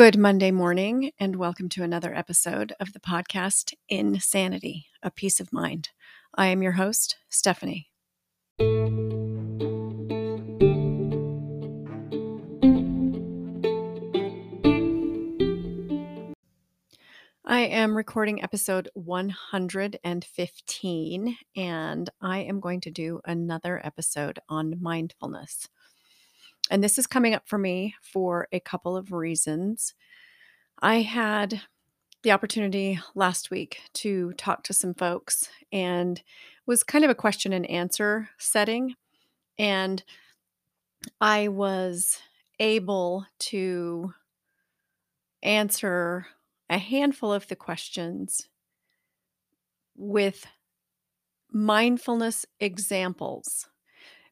Good Monday morning, and welcome to another episode of the podcast Insanity, a Peace of Mind. I am your host, Stephanie. I am recording episode 115, and I am going to do another episode on mindfulness. And this is coming up for me for a couple of reasons. I had the opportunity last week to talk to some folks and was kind of a question and answer setting. And I was able to answer a handful of the questions with mindfulness examples,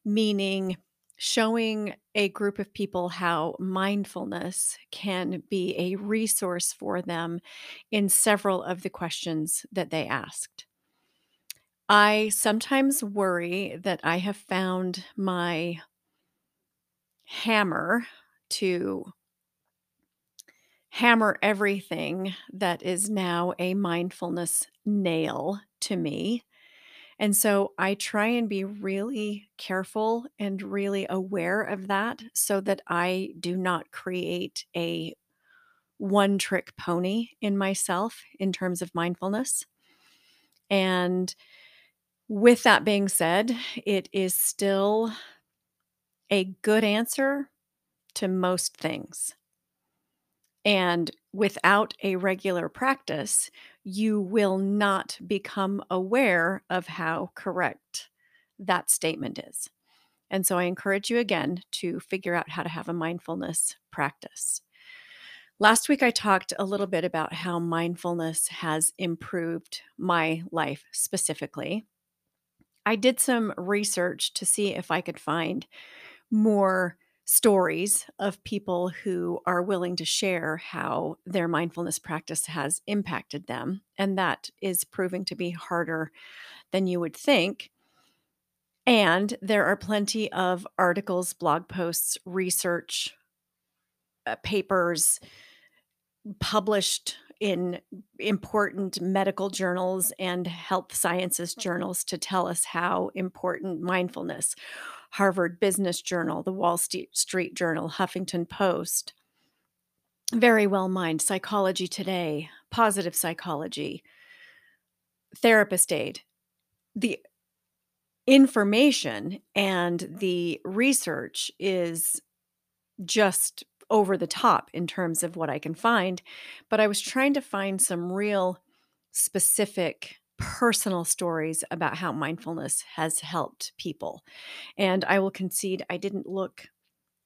meaning showing a group of people how mindfulness can be a resource for them in several of the questions that they asked. I sometimes worry that I have found my hammer to hammer everything that is now a mindfulness nail to me and so I try and be really careful and really aware of that so that I do not create a one trick pony in myself in terms of mindfulness. And with that being said, it is still a good answer to most things. And without a regular practice, you will not become aware of how correct that statement is. And so I encourage you again to figure out how to have a mindfulness practice. Last week, I talked a little bit about how mindfulness has improved my life specifically. I did some research to see if I could find more stories of people who are willing to share how their mindfulness practice has impacted them. And that is proving to be harder than you would think. And there are plenty of articles, blog posts, research, uh, papers published in important medical journals and health sciences journals to tell us how important mindfulness Harvard Business Journal, the Wall Street Journal, Huffington Post. Very Well Mind, Psychology Today, Positive Psychology, Therapist Aid. The information and the research is just over the top in terms of what I can find. But I was trying to find some real specific personal stories about how mindfulness has helped people. And I will concede I didn't look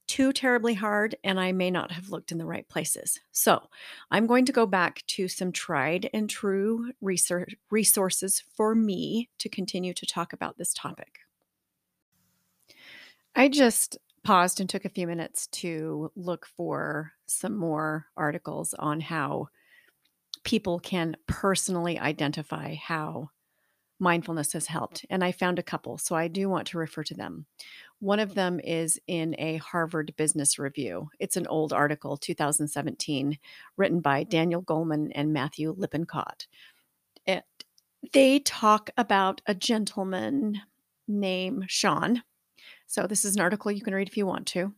too terribly hard and I may not have looked in the right places. So I'm going to go back to some tried and true research resources for me to continue to talk about this topic. I just paused and took a few minutes to look for some more articles on how people can personally identify how mindfulness has helped. And I found a couple, so I do want to refer to them. One of them is in a Harvard Business Review. It's an old article, 2017, written by Daniel Goleman and Matthew Lippincott. It, they talk about a gentleman named Sean. So, this is an article you can read if you want to,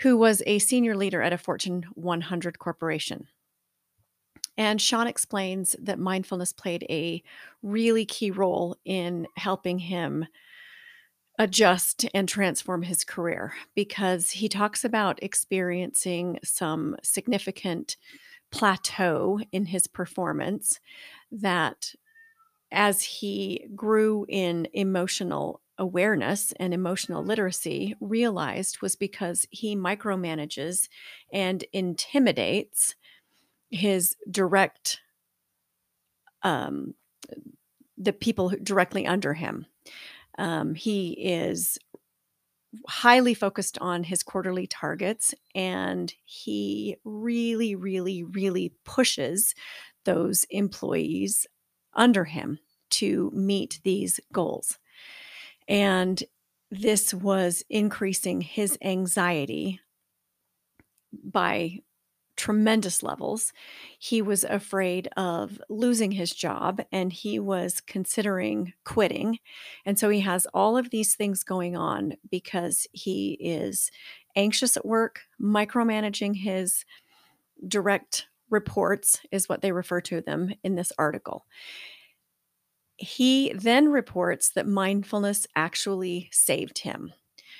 who was a senior leader at a Fortune 100 corporation. And Sean explains that mindfulness played a really key role in helping him adjust and transform his career because he talks about experiencing some significant plateau in his performance that as he grew in emotional awareness and emotional literacy realized was because he micromanages and intimidates his direct um, the people directly under him. Um, he is highly focused on his quarterly targets and he really, really, really pushes those employees under him to meet these goals. And this was increasing his anxiety by tremendous levels. He was afraid of losing his job and he was considering quitting. And so he has all of these things going on because he is anxious at work, micromanaging his direct reports, is what they refer to them in this article. He then reports that mindfulness actually saved him.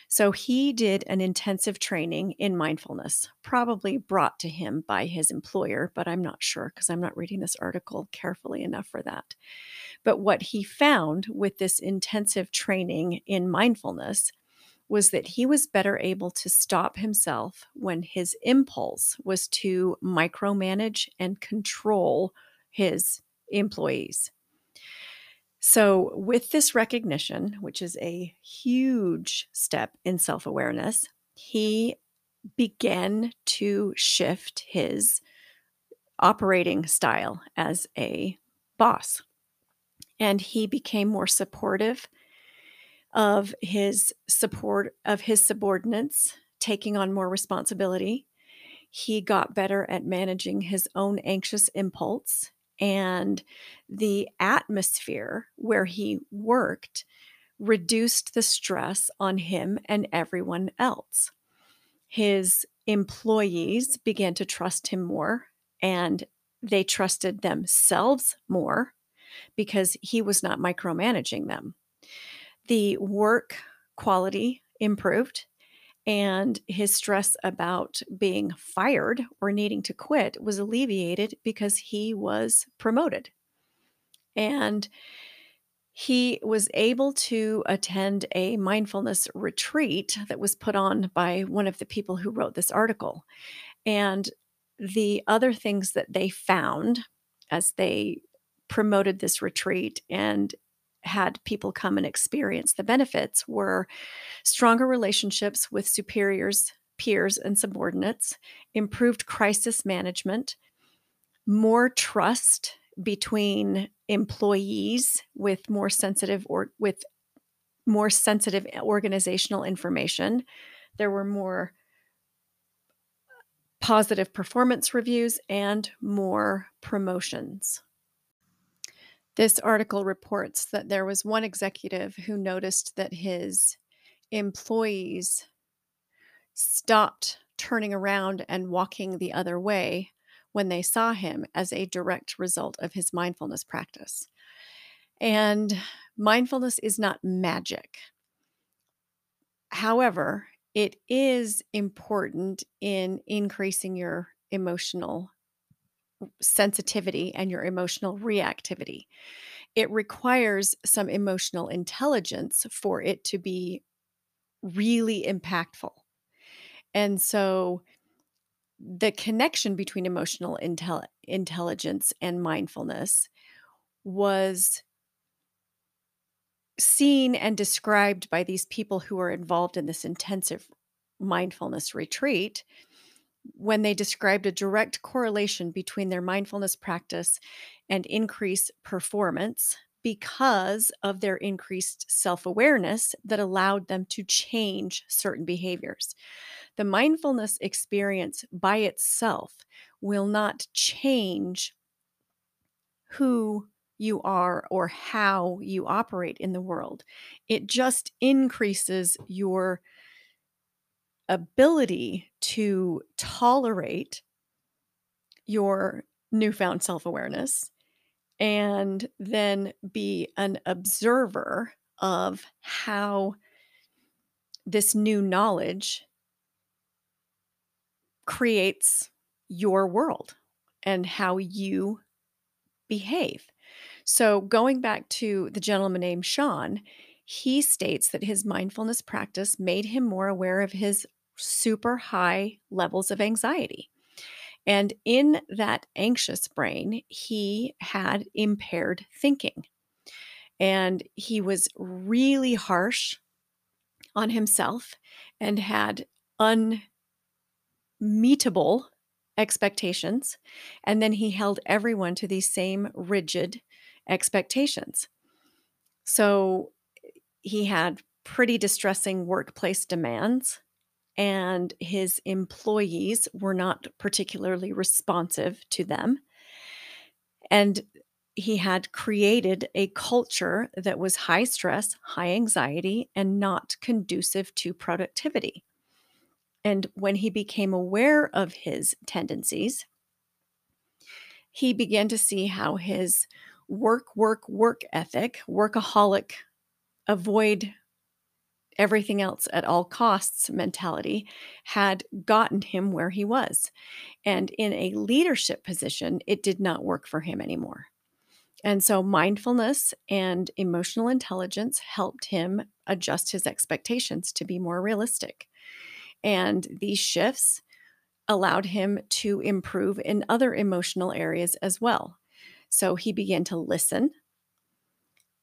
So he did an intensive training in mindfulness, probably brought to him by his employer, but I'm not sure because I'm not reading this article carefully enough for that. But what he found with this intensive training in mindfulness was that he was better able to stop himself when his impulse was to micromanage and control his employees. So, with this recognition, which is a huge step in self awareness, he began to shift his operating style as a boss. And he became more supportive of his support of his subordinates taking on more responsibility. He got better at managing his own anxious impulse and the atmosphere where he worked reduced the stress on him and everyone else. His employees began to trust him more and they trusted themselves more because he was not micromanaging them. The work quality improved and his stress about being fired or needing to quit was alleviated because he was promoted. And he was able to attend a mindfulness retreat that was put on by one of the people who wrote this article. And the other things that they found as they promoted this retreat and had people come and experience the benefits were stronger relationships with superiors, peers, and subordinates, improved crisis management, more trust between employees with more sensitive or with more sensitive organizational information. There were more positive performance reviews and more promotions. This article reports that there was one executive who noticed that his employees stopped turning around and walking the other way when they saw him as a direct result of his mindfulness practice. And mindfulness is not magic. However, it is important in increasing your emotional sensitivity and your emotional reactivity. It requires some emotional intelligence for it to be really impactful. And so the connection between emotional intel- intelligence and mindfulness was seen and described by these people who are involved in this intensive mindfulness retreat when they described a direct correlation between their mindfulness practice and increased performance because of their increased self awareness that allowed them to change certain behaviors. The mindfulness experience by itself will not change who you are or how you operate in the world. It just increases your ability to tolerate your newfound self awareness and then be an observer of how this new knowledge creates your world and how you behave. So, going back to the gentleman named Sean, he states that his mindfulness practice made him more aware of his super high levels of anxiety. And in that anxious brain, he had impaired thinking. And he was really harsh on himself and had unmeetable expectations. And then he held everyone to these same rigid expectations. So he had pretty distressing workplace demands and his employees were not particularly responsive to them. And he had created a culture that was high stress, high anxiety, and not conducive to productivity. And when he became aware of his tendencies, he began to see how his work, work, work ethic, workaholic, avoid everything else at all costs mentality had gotten him where he was. And in a leadership position, it did not work for him anymore. And so mindfulness and emotional intelligence helped him adjust his expectations to be more realistic. And these shifts allowed him to improve in other emotional areas as well. So he began to listen.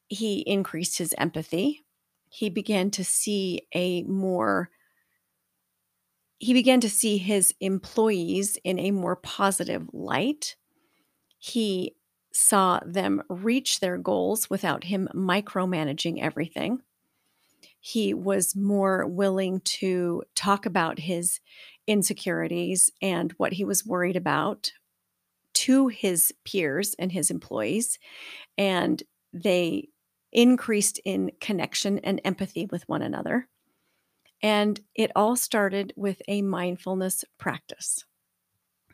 He increased his empathy. He began to see a more he began to see his employees in a more positive light. He saw them reach their goals without him micromanaging everything. He was more willing to talk about his insecurities and what he was worried about to his peers and his employees. And they increased in connection and empathy with one another. And it all started with a mindfulness practice.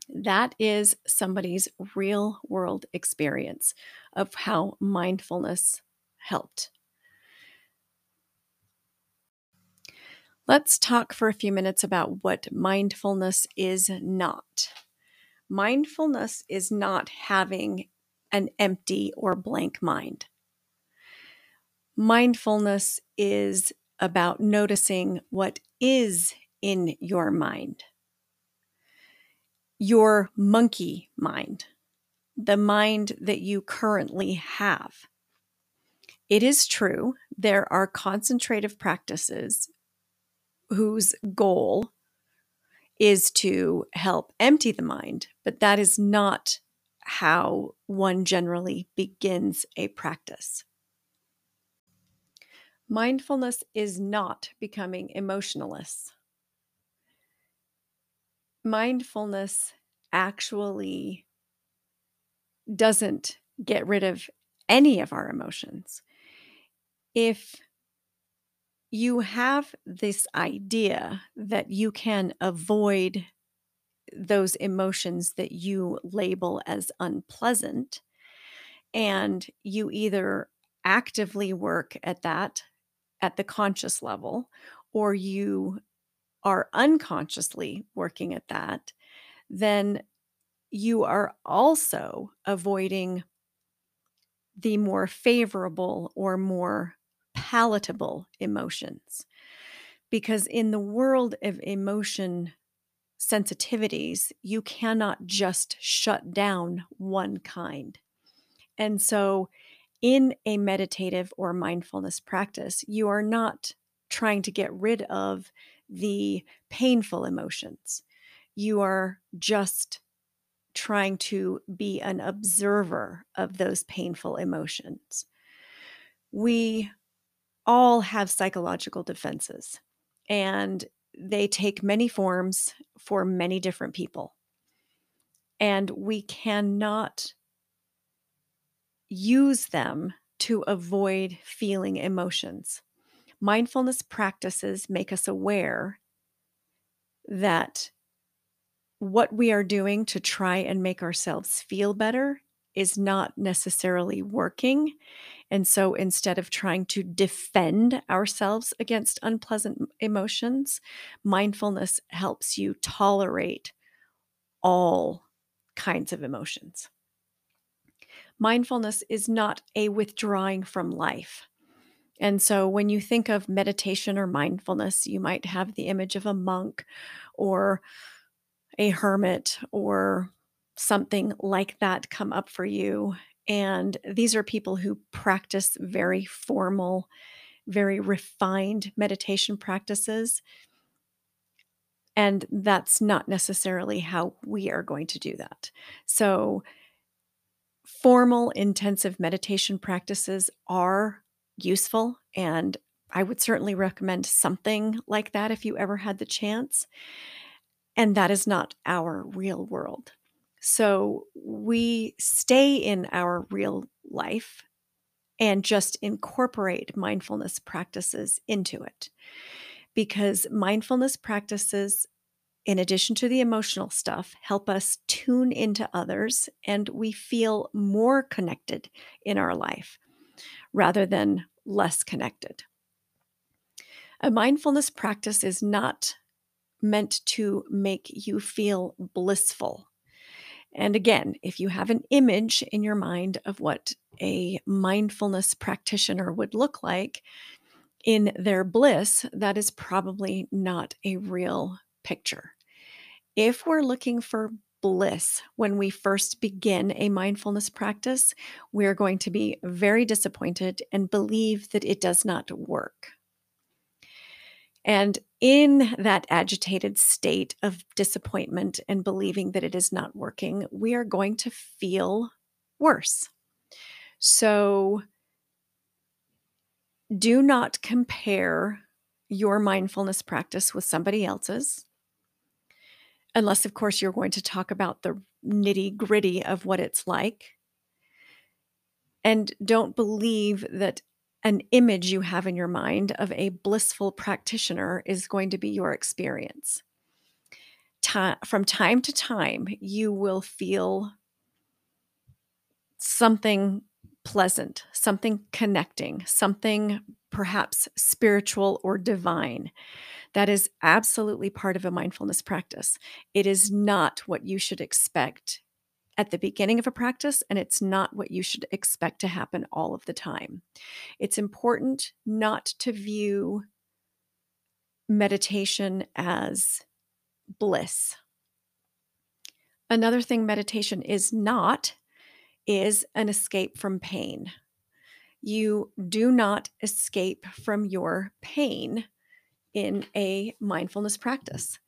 That is somebody's real world experience of how mindfulness helped. Let's talk for a few minutes about what mindfulness is not. Mindfulness is not having an empty or blank mind. Mindfulness is about noticing what is in your mind your monkey mind, the mind that you currently have. It is true, there are concentrative practices whose goal is to help empty the mind, but that is not how one generally begins a practice. Mindfulness is not becoming emotionless mindfulness actually doesn't get rid of any of our emotions. If you have this idea that you can avoid those emotions that you label as unpleasant, and you either actively work at that at the conscious level, or you are unconsciously working at that, then you are also avoiding the more favorable or more palatable emotions. Because in the world of emotion sensitivities, you cannot just shut down one kind. And so, in a meditative or mindfulness practice, you are not trying to get rid of the painful emotions. You are just trying to be an observer of those painful emotions. We all have psychological defenses, and they take many forms for many different people. And we cannot use them to avoid feeling emotions mindfulness practices make us aware that what we are doing to try and make ourselves feel better is not necessarily working. And so instead of trying to defend ourselves against unpleasant emotions, mindfulness helps you tolerate all kinds of emotions. Mindfulness is not a withdrawing from life. And so when you think of meditation or mindfulness, you might have the image of a monk or a hermit or something like that come up for you. And these are people who practice very formal, very refined meditation practices. And that's not necessarily how we are going to do that. So, formal intensive meditation practices are useful and I would certainly recommend something like that if you ever had the chance. And that is not our real world. So we stay in our real life and just incorporate mindfulness practices into it. Because mindfulness practices, in addition to the emotional stuff, help us tune into others and we feel more connected in our life rather than less connected. A mindfulness practice is not meant to make you feel blissful. And again, if you have an image in your mind of what a mindfulness practitioner would look like in their bliss, that is probably not a real picture. If we're looking for bliss when we first begin a mindfulness practice, we're going to be very disappointed and believe that it does not work. And in that agitated state of disappointment and believing that it is not working, we are going to feel worse. So do not compare your mindfulness practice with somebody else's. Unless, of course, you're going to talk about the nitty gritty of what it's like. And don't believe that an image you have in your mind of a blissful practitioner is going to be your experience. from time to time, you will feel something pleasant, something connecting, something perhaps spiritual or divine. That is absolutely part of a mindfulness practice. It is not what you should expect at the beginning of a practice, and it's not what you should expect to happen all of the time. It's important not to view meditation as bliss. Another thing meditation is not is an escape from pain. You do not escape from your pain in a mindfulness practice.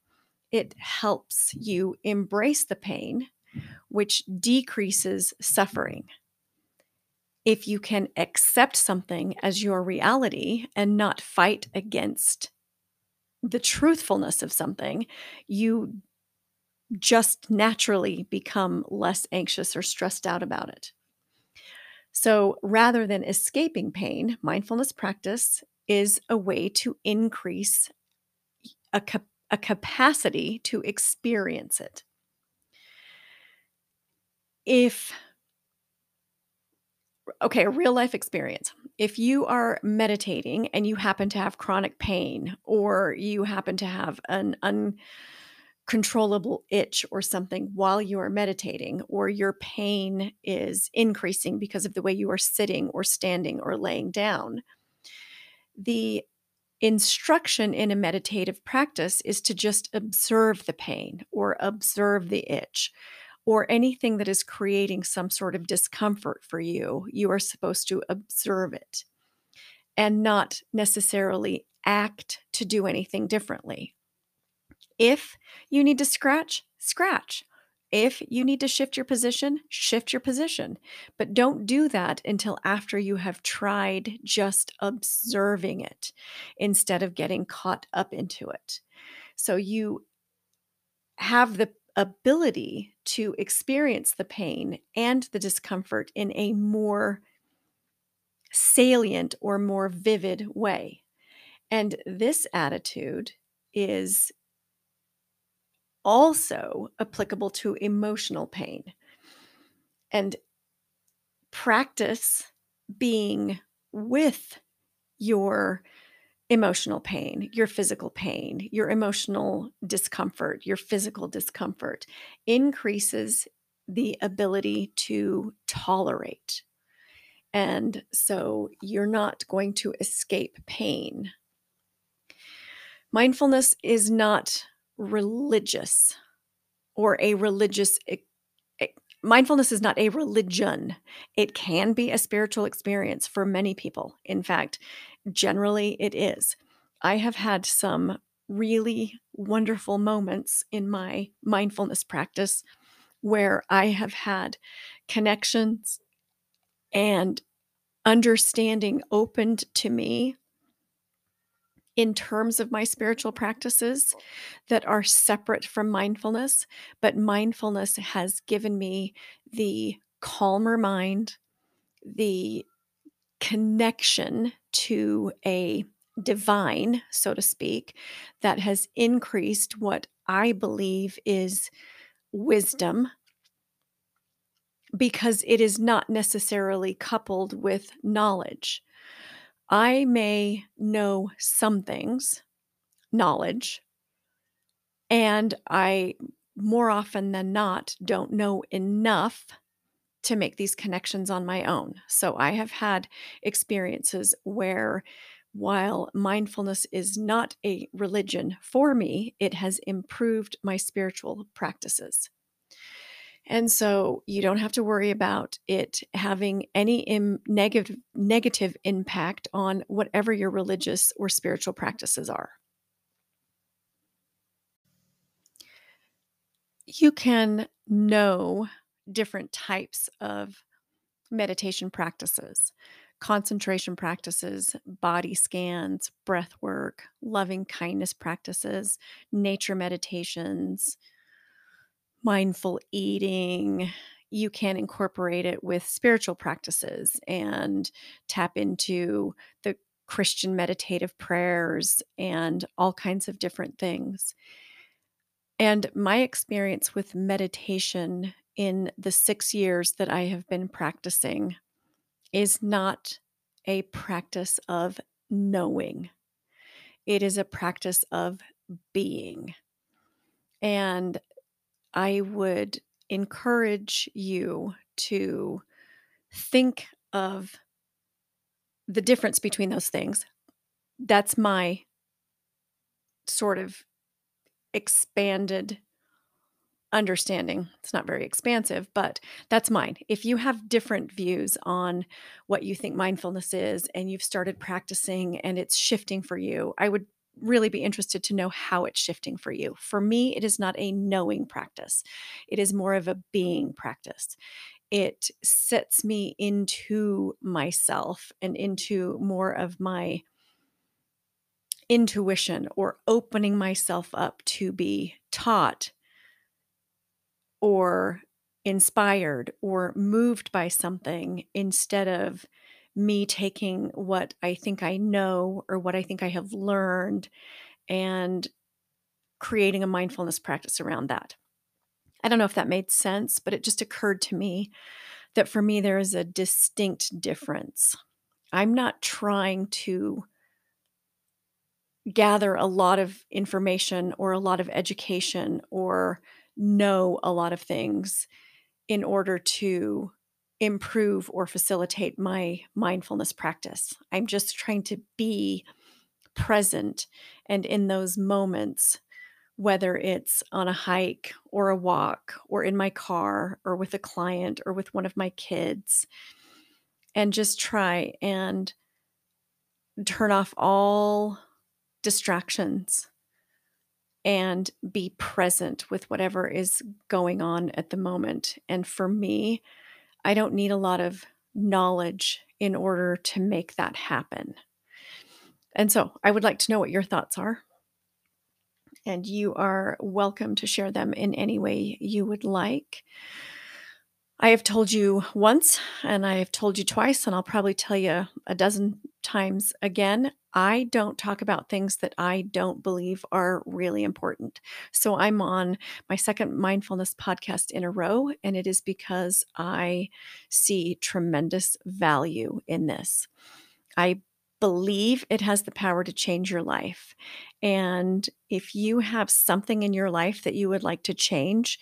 It helps you embrace the pain which decreases suffering. If you can accept something as your reality and not fight against the truthfulness of something, you just naturally become less anxious or stressed out about it. So rather than escaping pain, mindfulness practice is a way to increase a, cap- a capacity to experience it if okay, a real life experience. If you are meditating and you happen to have chronic pain or you happen to have an uncontrollable itch or something while you are meditating, or your pain is increasing because of the way you are sitting or standing or laying down, the instruction in a meditative practice is to just observe the pain or observe the itch or anything that is creating some sort of discomfort for you, you are supposed to observe it and not necessarily act to do anything differently. If you need to scratch, scratch. If you need to shift your position, shift your position. But don't do that until after you have tried just observing it instead of getting caught up into it. So you have the ability to experience the pain and the discomfort in a more salient or more vivid way. And this attitude is also applicable to emotional pain. And practice being with your emotional pain, your physical pain, your emotional discomfort, your physical discomfort increases the ability to tolerate. And so you're not going to escape pain. Mindfulness is not religious or a religious mindfulness is not a religion. It can be a spiritual experience for many people. In fact, generally it is. I have had some really wonderful moments in my mindfulness practice where I have had connections and understanding opened to me in terms of my spiritual practices that are separate from mindfulness, but mindfulness has given me the calmer mind, the connection to a divine, so to speak, that has increased what I believe is wisdom because it is not necessarily coupled with knowledge. I may know some things, knowledge, and I more often than not don't know enough to make these connections on my own. So I have had experiences where while mindfulness is not a religion for me, it has improved my spiritual practices. And so you don't have to worry about it having any Im- negative negative impact on whatever your religious or spiritual practices are. You can know different types of meditation practices, concentration practices, body scans, breath work, loving kindness practices, nature meditations, mindful eating. You can incorporate it with spiritual practices and tap into the Christian meditative prayers and all kinds of different things. And my experience with meditation in the six years that I have been practicing is not a practice of knowing, it is a practice of being. And I would encourage you to think of the difference between those things. That's my sort of expanded understanding. It's not very expansive, but that's mine. If you have different views on what you think mindfulness is and you've started practicing and it's shifting for you, I would really be interested to know how it's shifting for you. For me, it is not a knowing practice, it is more of a being practice. It sets me into myself and into more of my intuition or opening myself up to be taught or inspired or moved by something instead of me taking what I think I know or what I think I have learned and creating a mindfulness practice around that. I don't know if that made sense, but it just occurred to me that for me, there is a distinct difference. I'm not trying to gather a lot of information or a lot of education or know a lot of things in order to improve or facilitate my mindfulness practice. I'm just trying to be present and in those moments, whether it's on a hike or a walk or in my car or with a client or with one of my kids, and just try and turn off all distractions and be present with whatever is going on at the moment. And for me, I don't need a lot of knowledge in order to make that happen. And so I would like to know what your thoughts are. And you are welcome to share them in any way you would like. I have told you once, and I have told you twice, and I'll probably tell you a dozen times again. I don't talk about things that I don't believe are really important. So I'm on my second mindfulness podcast in a row, and it is because I see tremendous value in this. I believe it has the power to change your life. And if you have something in your life that you would like to change,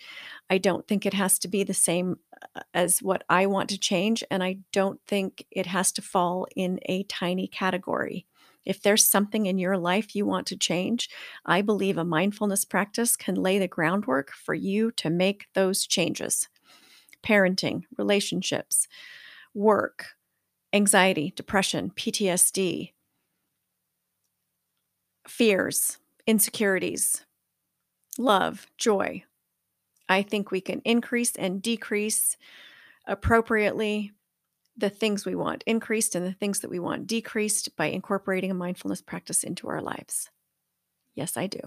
I don't think it has to be the same uh, as what I want to change. And I don't think it has to fall in a tiny category. If there's something in your life you want to change, I believe a mindfulness practice can lay the groundwork for you to make those changes. Parenting, relationships, work, anxiety, depression, PTSD, fears, insecurities, love, joy. I think we can increase and decrease appropriately the things we want increased and the things that we want decreased by incorporating a mindfulness practice into our lives. Yes, I do.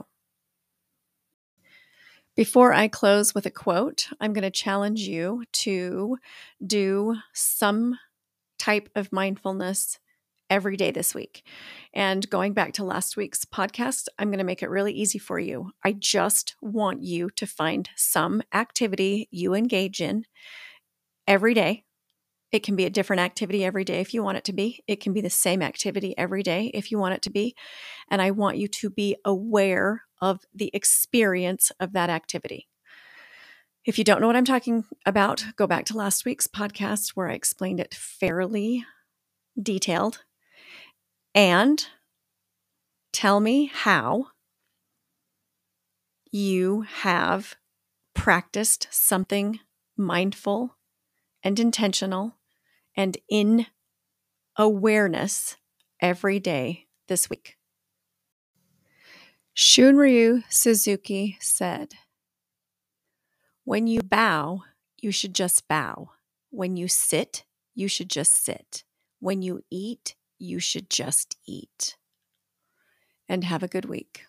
Before I close with a quote, I'm going to challenge you to do some type of mindfulness every day this week. And going back to last week's podcast, I'm going to make it really easy for you. I just want you to find some activity you engage in every day. It can be a different activity every day if you want it to be. It can be the same activity every day if you want it to be. And I want you to be aware of the experience of that activity. If you don't know what I'm talking about, go back to last week's podcast where I explained it fairly detailed. And tell me how you have practiced something mindful and intentional and in awareness every day this week. Shunryu Suzuki said, When you bow, you should just bow. When you sit, you should just sit. When you eat, you should just eat. And have a good week.